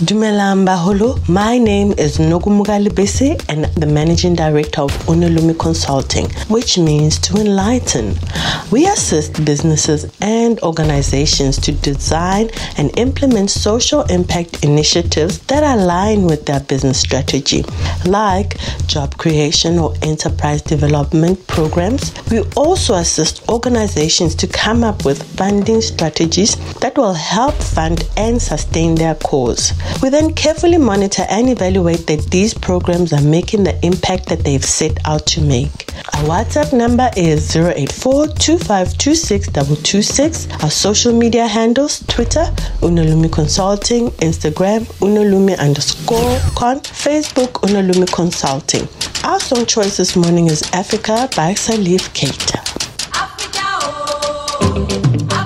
Dumelang Baholo. My name is Nogumuga Libesi and the Managing Director of Unalome Consulting, which means to enlighten. We assist businesses and organizations to design and implement social impact initiatives that align with their business strategy, like job creation or enterprise development programs. We also assist organizations to come up with funding strategies that will help fund and sustain their cause. We then carefully monitor and evaluate that these programs are making the impact that they've set out to make. Our WhatsApp number is 084 Our social media handles Twitter, Unalome Consulting, Instagram, Unalome underscore con, Facebook, Unalome Consulting. Our song choice this morning is Africa by Salif Keita. Africa, oh.